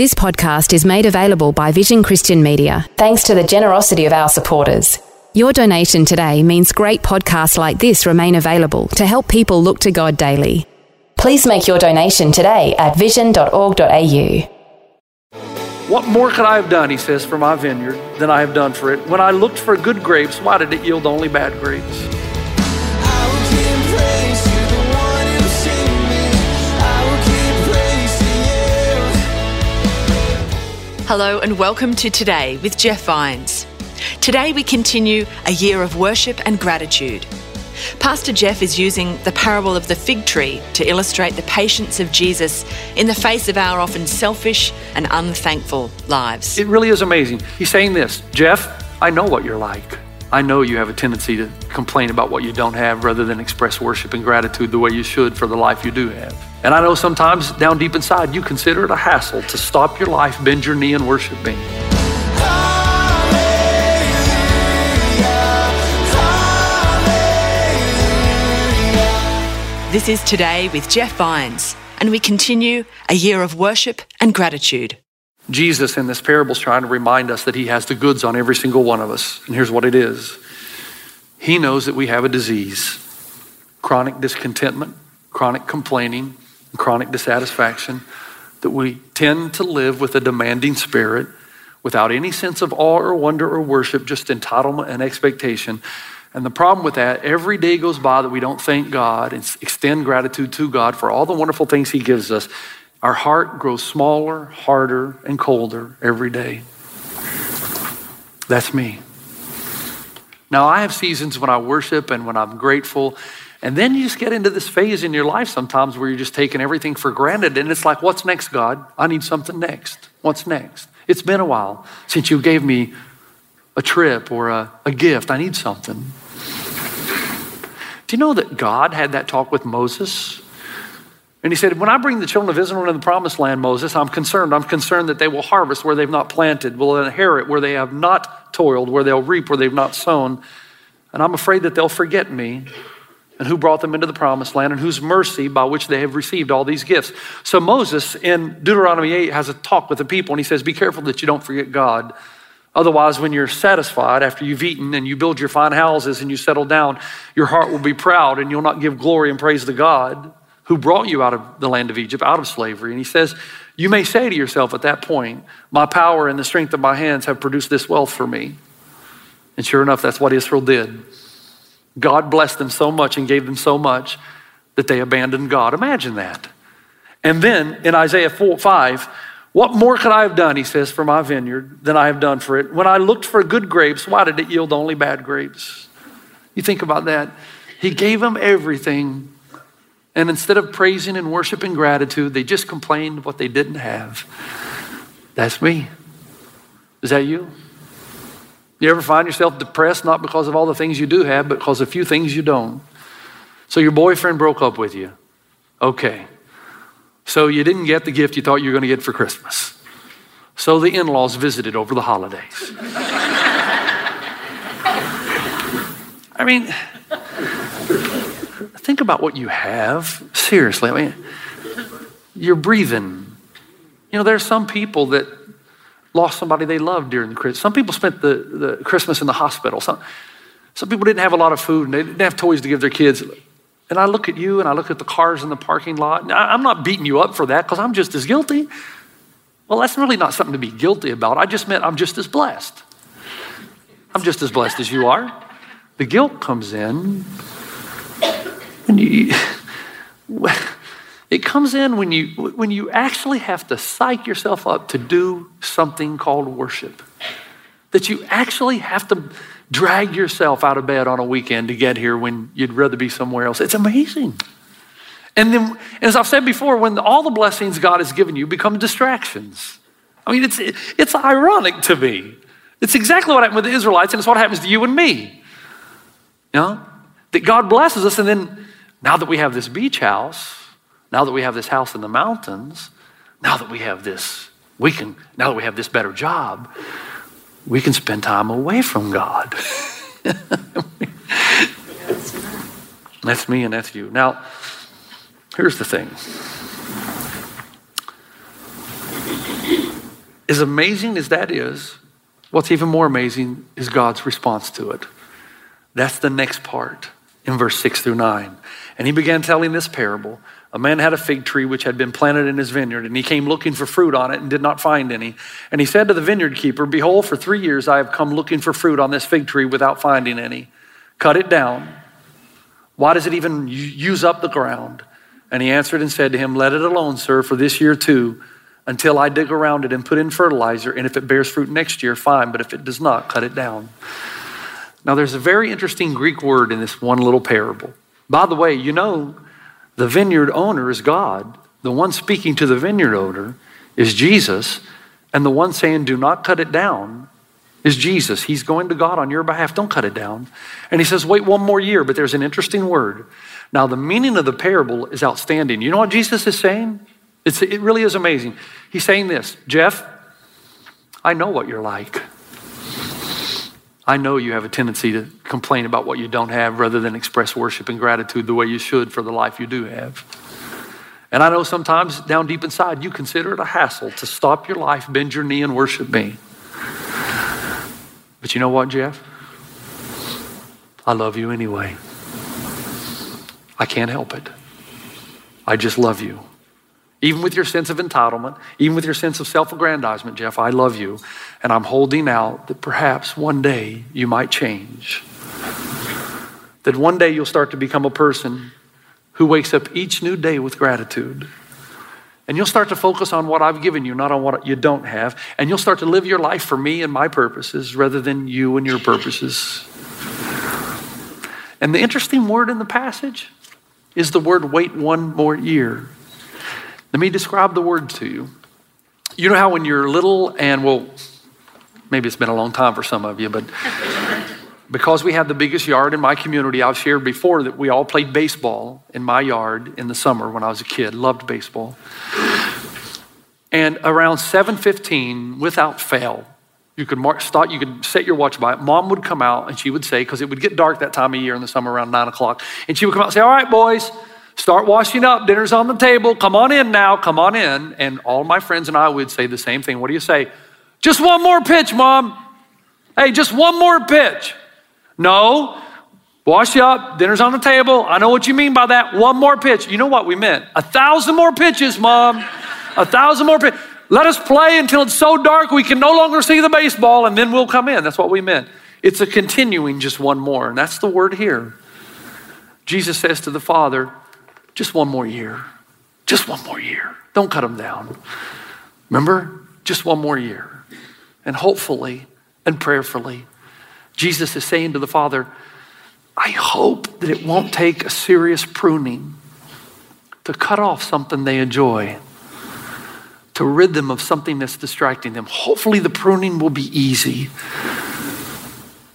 This podcast is made available by Vision Christian Media, thanks to the generosity of our supporters. Your donation today means great podcasts like this remain available to help people look to God daily. Please make your donation today at vision.org.au. What more could I have done, he says, for my vineyard than I have done for it? When I looked for good grapes, why did it yield only bad grapes? Hello and welcome to Today with Jeff Vines. Today we continue a year of worship and gratitude. Pastor Jeff is using the parable of the fig tree to illustrate the patience of Jesus in the face of our often selfish and unthankful lives. It really is amazing. He's saying this Jeff, I know what you're like. I know you have a tendency to complain about what you don't have rather than express worship and gratitude the way you should for the life you do have. And I know sometimes down deep inside you consider it a hassle to stop your life, bend your knee, and worship me. This is Today with Jeff Vines, and we continue a year of worship and gratitude. Jesus in this parable is trying to remind us that he has the goods on every single one of us. And here's what it is He knows that we have a disease chronic discontentment, chronic complaining, chronic dissatisfaction, that we tend to live with a demanding spirit without any sense of awe or wonder or worship, just entitlement and expectation. And the problem with that, every day goes by that we don't thank God and extend gratitude to God for all the wonderful things He gives us. Our heart grows smaller, harder, and colder every day. That's me. Now, I have seasons when I worship and when I'm grateful. And then you just get into this phase in your life sometimes where you're just taking everything for granted. And it's like, what's next, God? I need something next. What's next? It's been a while since you gave me a trip or a, a gift. I need something. Do you know that God had that talk with Moses? And he said, When I bring the children of Israel into the promised land, Moses, I'm concerned. I'm concerned that they will harvest where they've not planted, will inherit where they have not toiled, where they'll reap where they've not sown. And I'm afraid that they'll forget me and who brought them into the promised land and whose mercy by which they have received all these gifts. So Moses in Deuteronomy 8 has a talk with the people and he says, Be careful that you don't forget God. Otherwise, when you're satisfied after you've eaten and you build your fine houses and you settle down, your heart will be proud and you'll not give glory and praise to God who brought you out of the land of Egypt, out of slavery. And he says, You may say to yourself at that point, My power and the strength of my hands have produced this wealth for me. And sure enough, that's what Israel did. God blessed them so much and gave them so much that they abandoned God. Imagine that. And then in Isaiah 4, 5, what more could I have done, he says, for my vineyard than I have done for it? When I looked for good grapes, why did it yield only bad grapes? You think about that. He gave them everything. And instead of praising and worshiping gratitude, they just complained what they didn't have. That's me. Is that you? You ever find yourself depressed not because of all the things you do have, but because of a few things you don't? So your boyfriend broke up with you. Okay. So you didn't get the gift you thought you were going to get for Christmas. So the in laws visited over the holidays. I mean, think about what you have. Seriously, I mean, you're breathing. You know, there's some people that lost somebody they loved during the Christmas. Some people spent the, the Christmas in the hospital. Some, some people didn't have a lot of food and they didn't have toys to give their kids. And I look at you and I look at the cars in the parking lot. I'm not beating you up for that because I'm just as guilty. Well, that's really not something to be guilty about. I just meant I'm just as blessed. I'm just as blessed as you are. The guilt comes in when you. It comes in when you, when you actually have to psych yourself up to do something called worship. That you actually have to drag yourself out of bed on a weekend to get here when you'd rather be somewhere else. It's amazing. And then, as I've said before, when all the blessings God has given you become distractions. I mean, it's, it's ironic to me. It's exactly what happened with the Israelites, and it's what happens to you and me. You know? That God blesses us, and then now that we have this beach house, now that we have this house in the mountains, now that we have this, we can, now that we have this better job, we can spend time away from God. that's me and that's you. Now, here's the thing. As amazing as that is, what's even more amazing is God's response to it. That's the next part in verse 6 through 9. And he began telling this parable. A man had a fig tree which had been planted in his vineyard, and he came looking for fruit on it and did not find any. And he said to the vineyard keeper, Behold, for three years I have come looking for fruit on this fig tree without finding any. Cut it down. Why does it even use up the ground? And he answered and said to him, Let it alone, sir, for this year too, until I dig around it and put in fertilizer. And if it bears fruit next year, fine, but if it does not, cut it down. Now, there's a very interesting Greek word in this one little parable. By the way, you know, the vineyard owner is God. The one speaking to the vineyard owner is Jesus. And the one saying, do not cut it down, is Jesus. He's going to God on your behalf. Don't cut it down. And he says, wait one more year, but there's an interesting word. Now, the meaning of the parable is outstanding. You know what Jesus is saying? It's, it really is amazing. He's saying this Jeff, I know what you're like. I know you have a tendency to complain about what you don't have rather than express worship and gratitude the way you should for the life you do have. And I know sometimes down deep inside you consider it a hassle to stop your life, bend your knee, and worship me. But you know what, Jeff? I love you anyway. I can't help it. I just love you. Even with your sense of entitlement, even with your sense of self aggrandizement, Jeff, I love you. And I'm holding out that perhaps one day you might change. That one day you'll start to become a person who wakes up each new day with gratitude. And you'll start to focus on what I've given you, not on what you don't have. And you'll start to live your life for me and my purposes rather than you and your purposes. And the interesting word in the passage is the word wait one more year. Let me describe the word to you. You know how when you're little, and well, maybe it's been a long time for some of you, but because we have the biggest yard in my community, I've shared before that we all played baseball in my yard in the summer when I was a kid. Loved baseball. And around 7:15, without fail, you could mark, start, you could set your watch by it. Mom would come out and she would say, because it would get dark that time of year in the summer around nine o'clock, and she would come out and say, "All right, boys." Start washing up. Dinner's on the table. Come on in now. Come on in. And all my friends and I would say the same thing. What do you say? Just one more pitch, mom. Hey, just one more pitch. No. Wash up. Dinner's on the table. I know what you mean by that. One more pitch. You know what we meant? A thousand more pitches, mom. A thousand more pitches. Let us play until it's so dark we can no longer see the baseball and then we'll come in. That's what we meant. It's a continuing just one more. And that's the word here. Jesus says to the Father, just one more year. Just one more year. Don't cut them down. Remember? Just one more year. And hopefully and prayerfully, Jesus is saying to the Father, I hope that it won't take a serious pruning to cut off something they enjoy, to rid them of something that's distracting them. Hopefully, the pruning will be easy.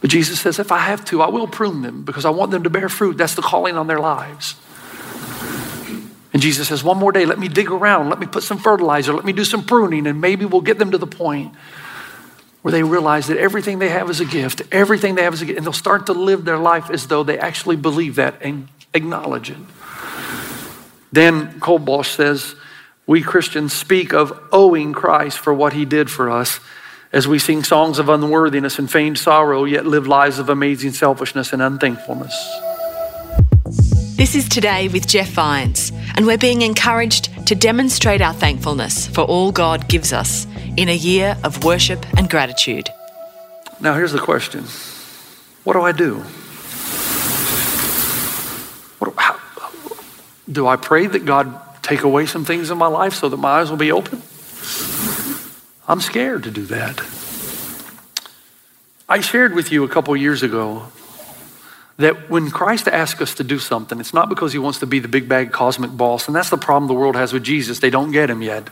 But Jesus says, if I have to, I will prune them because I want them to bear fruit. That's the calling on their lives. And Jesus says, One more day, let me dig around, let me put some fertilizer, let me do some pruning, and maybe we'll get them to the point where they realize that everything they have is a gift, everything they have is a gift, and they'll start to live their life as though they actually believe that and acknowledge it. Dan Kolbosh says, We Christians speak of owing Christ for what he did for us as we sing songs of unworthiness and feigned sorrow, yet live lives of amazing selfishness and unthankfulness. This is Today with Jeff Vines, and we're being encouraged to demonstrate our thankfulness for all God gives us in a year of worship and gratitude. Now, here's the question What do I do? What, how, do I pray that God take away some things in my life so that my eyes will be open? I'm scared to do that. I shared with you a couple years ago that when Christ asks us to do something, it's not because he wants to be the big bag cosmic boss. And that's the problem the world has with Jesus. They don't get him yet.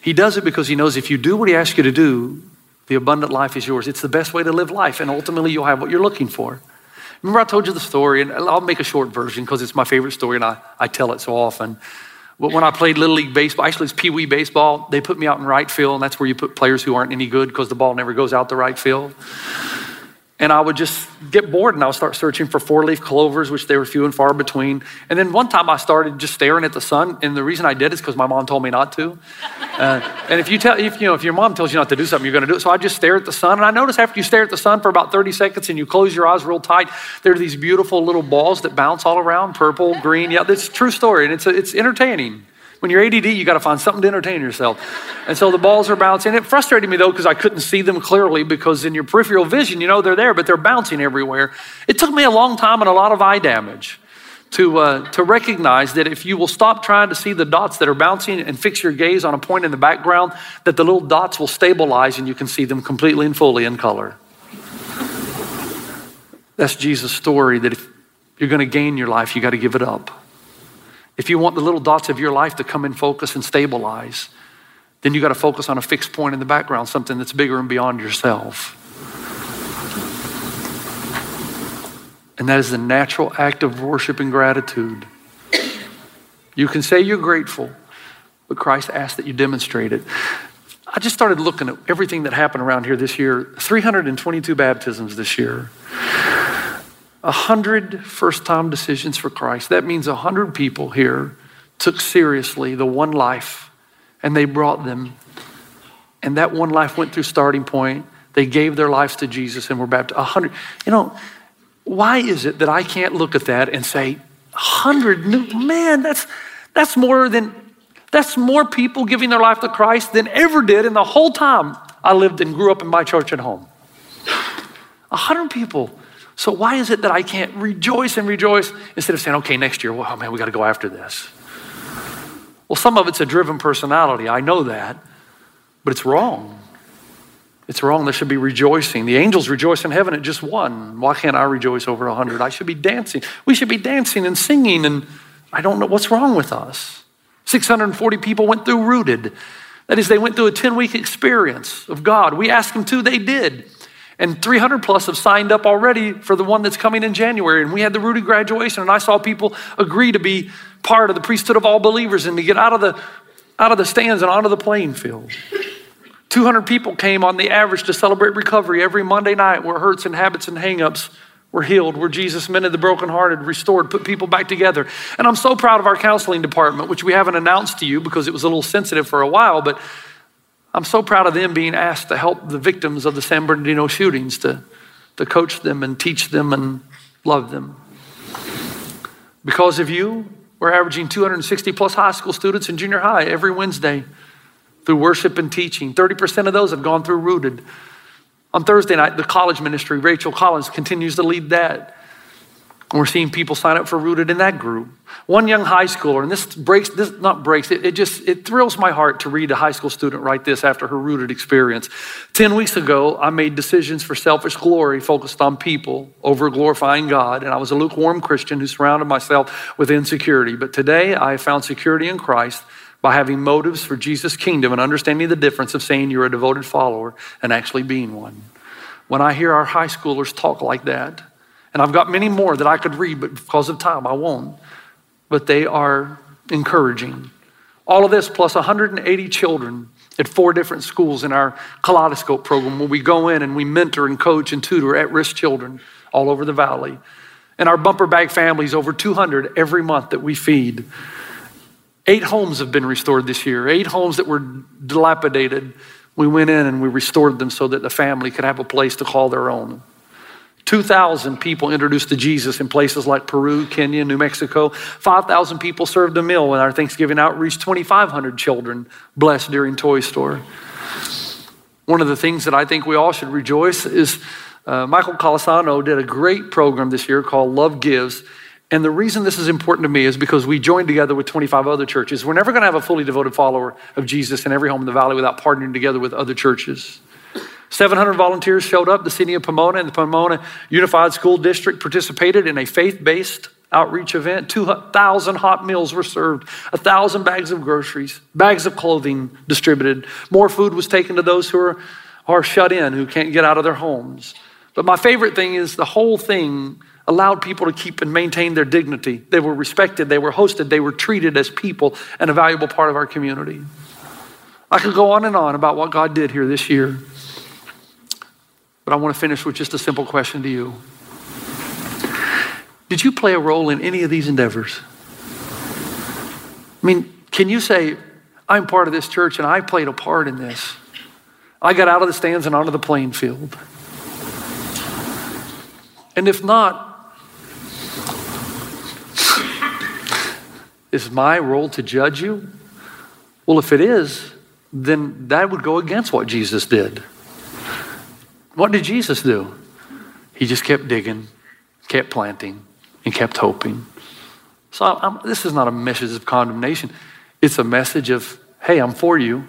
He does it because he knows if you do what he asks you to do, The abundant life is yours. It's the best way to live life, and ultimately you'll have what you're looking for. Remember, I told you the story, and I'll make a short version because it's my favorite story and I, I tell it so often. But when I played Little League Baseball, actually it's Pee Wee Baseball, they put me out in right field, and that's where you put players who aren't any good because the ball never goes out the right field. And I would just get bored and I would start searching for four leaf clovers, which they were few and far between. And then one time I started just staring at the sun. And the reason I did is because my mom told me not to. Uh, and if you tell, if you know, if your mom tells you not to do something, you're going to do it. So I just stare at the sun. And I notice after you stare at the sun for about 30 seconds and you close your eyes real tight, there are these beautiful little balls that bounce all around, purple, green. Yeah, it's a true story. And it's, it's entertaining. When you're ADD, you got to find something to entertain yourself. And so the balls are bouncing. It frustrated me though because I couldn't see them clearly because in your peripheral vision, you know they're there, but they're bouncing everywhere. It took me a long time and a lot of eye damage to, uh, to recognize that if you will stop trying to see the dots that are bouncing and fix your gaze on a point in the background, that the little dots will stabilize and you can see them completely and fully in color. That's Jesus' story that if you're going to gain your life, you got to give it up. If you want the little dots of your life to come in focus and stabilize, then you got to focus on a fixed point in the background, something that's bigger and beyond yourself. And that is the natural act of worship and gratitude. You can say you're grateful, but Christ asked that you demonstrate it. I just started looking at everything that happened around here this year 322 baptisms this year. A hundred first time decisions for Christ. That means a hundred people here took seriously the one life and they brought them. And that one life went through starting point. They gave their lives to Jesus and were baptized. A hundred. You know, why is it that I can't look at that and say, hundred new man, that's that's more than that's more people giving their life to Christ than ever did in the whole time I lived and grew up in my church at home. A hundred people so why is it that I can't rejoice and rejoice instead of saying, okay, next year, well, man, we got to go after this? Well, some of it's a driven personality. I know that, but it's wrong. It's wrong. There should be rejoicing. The angels rejoice in heaven at just one. Why can't I rejoice over a hundred? I should be dancing. We should be dancing and singing, and I don't know what's wrong with us. 640 people went through rooted. That is, they went through a 10 week experience of God. We asked them to, they did. And 300 plus have signed up already for the one that's coming in January. And we had the Rooted graduation, and I saw people agree to be part of the priesthood of all believers and to get out of the, out of the stands and onto the playing field. 200 people came on the average to celebrate recovery every Monday night where hurts and habits and hangups were healed, where Jesus mended the brokenhearted, restored, put people back together. And I'm so proud of our counseling department, which we haven't announced to you because it was a little sensitive for a while, but I'm so proud of them being asked to help the victims of the San Bernardino shootings, to, to coach them and teach them and love them. Because of you, we're averaging 260 plus high school students in junior high every Wednesday through worship and teaching. 30% of those have gone through Rooted. On Thursday night, the college ministry, Rachel Collins, continues to lead that. We're seeing people sign up for Rooted in that group. One young high schooler, and this breaks, this not breaks, it, it just, it thrills my heart to read a high school student write this after her Rooted experience. 10 weeks ago, I made decisions for selfish glory focused on people over glorifying God, and I was a lukewarm Christian who surrounded myself with insecurity. But today, I found security in Christ by having motives for Jesus' kingdom and understanding the difference of saying you're a devoted follower and actually being one. When I hear our high schoolers talk like that, and I've got many more that I could read, but because of time, I won't. But they are encouraging. All of this plus 180 children at four different schools in our Kaleidoscope program where we go in and we mentor and coach and tutor at risk children all over the valley. And our bumper bag families, over 200 every month that we feed. Eight homes have been restored this year, eight homes that were dilapidated. We went in and we restored them so that the family could have a place to call their own. 2,000 people introduced to Jesus in places like Peru, Kenya, New Mexico. 5,000 people served a meal in our Thanksgiving outreach. 2,500 children blessed during Toy Store. One of the things that I think we all should rejoice is uh, Michael Colasano did a great program this year called Love Gives. And the reason this is important to me is because we joined together with 25 other churches. We're never going to have a fully devoted follower of Jesus in every home in the valley without partnering together with other churches. 700 volunteers showed up. The city of Pomona and the Pomona Unified School District participated in a faith based outreach event. 2,000 hot meals were served, 1,000 bags of groceries, bags of clothing distributed. More food was taken to those who are are shut in who can't get out of their homes. But my favorite thing is the whole thing allowed people to keep and maintain their dignity. They were respected, they were hosted, they were treated as people and a valuable part of our community. I could go on and on about what God did here this year. But I want to finish with just a simple question to you. Did you play a role in any of these endeavors? I mean, can you say, I'm part of this church and I played a part in this? I got out of the stands and onto the playing field. And if not, is my role to judge you? Well, if it is, then that would go against what Jesus did. What did Jesus do? He just kept digging, kept planting, and kept hoping. So I'm, this is not a message of condemnation. It's a message of, hey, I'm for you.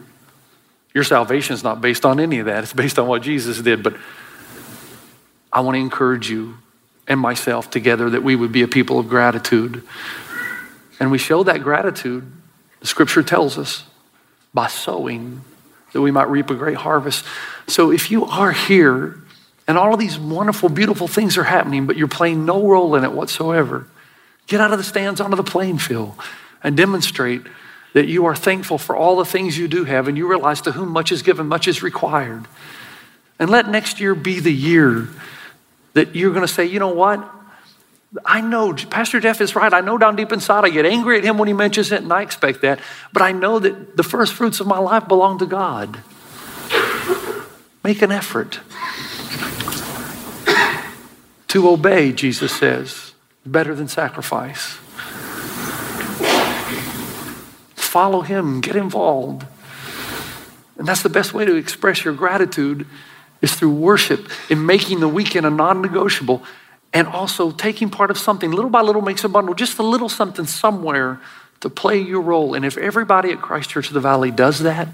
Your salvation is not based on any of that. It's based on what Jesus did. But I want to encourage you and myself together that we would be a people of gratitude. And we show that gratitude, the scripture tells us, by sowing, that we might reap a great harvest. So if you are here and all of these wonderful, beautiful things are happening, but you're playing no role in it whatsoever, get out of the stands onto the playing field and demonstrate that you are thankful for all the things you do have and you realize to whom much is given, much is required. And let next year be the year that you're going to say, you know what? I know Pastor Jeff is right. I know down deep inside I get angry at him when he mentions it, and I expect that. But I know that the first fruits of my life belong to God. Make an effort to obey, Jesus says, better than sacrifice. Follow him, get involved. And that's the best way to express your gratitude is through worship in making the weekend a non-negotiable and also taking part of something little by little makes a bundle just a little something somewhere to play your role. And if everybody at christ church of the valley does that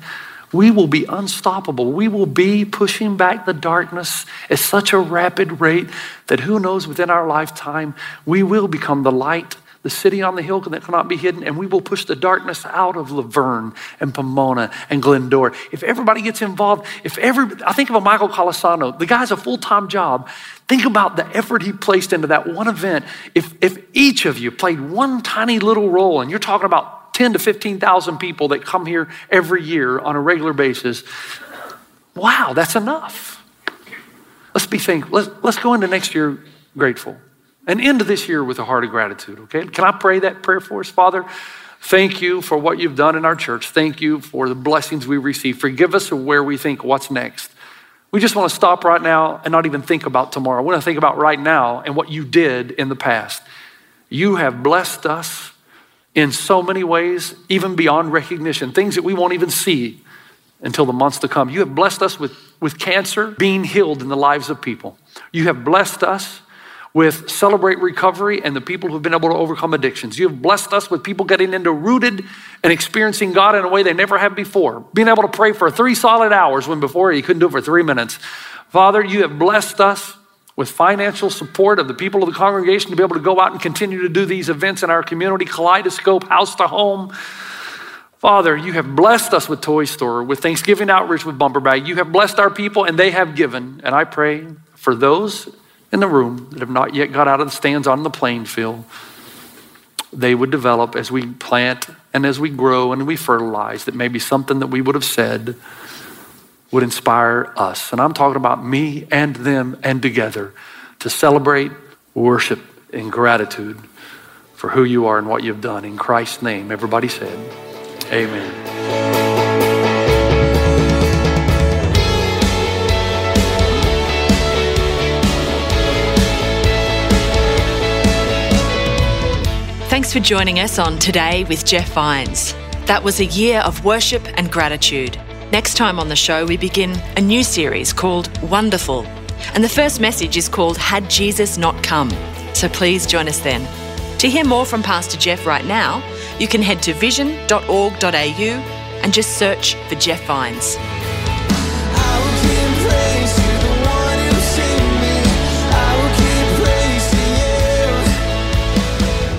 we will be unstoppable. We will be pushing back the darkness at such a rapid rate that who knows within our lifetime we will become the light the city on the hill that cannot be hidden, and we will push the darkness out of La Verne and Pomona and Glendora. If everybody gets involved, if every, I think of a Michael Colasano, the guy's a full time job. Think about the effort he placed into that one event. If, if each of you played one tiny little role, and you're talking about 10 to 15,000 people that come here every year on a regular basis, wow, that's enough. Let's be thankful. Let's, let's go into next year grateful and end this year with a heart of gratitude, okay? Can I pray that prayer for us, Father? Thank you for what you've done in our church. Thank you for the blessings we receive. Forgive us of where we think what's next. We just want to stop right now and not even think about tomorrow. We want to think about right now and what you did in the past. You have blessed us in so many ways, even beyond recognition, things that we won't even see until the months to come. You have blessed us with, with cancer being healed in the lives of people. You have blessed us with Celebrate Recovery and the people who've been able to overcome addictions. You have blessed us with people getting into rooted and experiencing God in a way they never have before. Being able to pray for three solid hours when before you couldn't do it for three minutes. Father, you have blessed us with financial support of the people of the congregation to be able to go out and continue to do these events in our community, Kaleidoscope, House to Home. Father, you have blessed us with Toy Store, with Thanksgiving Outreach, with Bumper Bag. You have blessed our people, and they have given. And I pray for those in the room that have not yet got out of the stands on the playing field, they would develop as we plant and as we grow and we fertilize, that maybe something that we would have said would inspire us. And I'm talking about me and them and together to celebrate, worship, and gratitude for who you are and what you've done. In Christ's name, everybody said, Amen. Thanks for joining us on Today with Jeff Vines. That was a year of worship and gratitude. Next time on the show, we begin a new series called Wonderful. And the first message is called Had Jesus Not Come? So please join us then. To hear more from Pastor Jeff right now, you can head to vision.org.au and just search for Jeff Vines.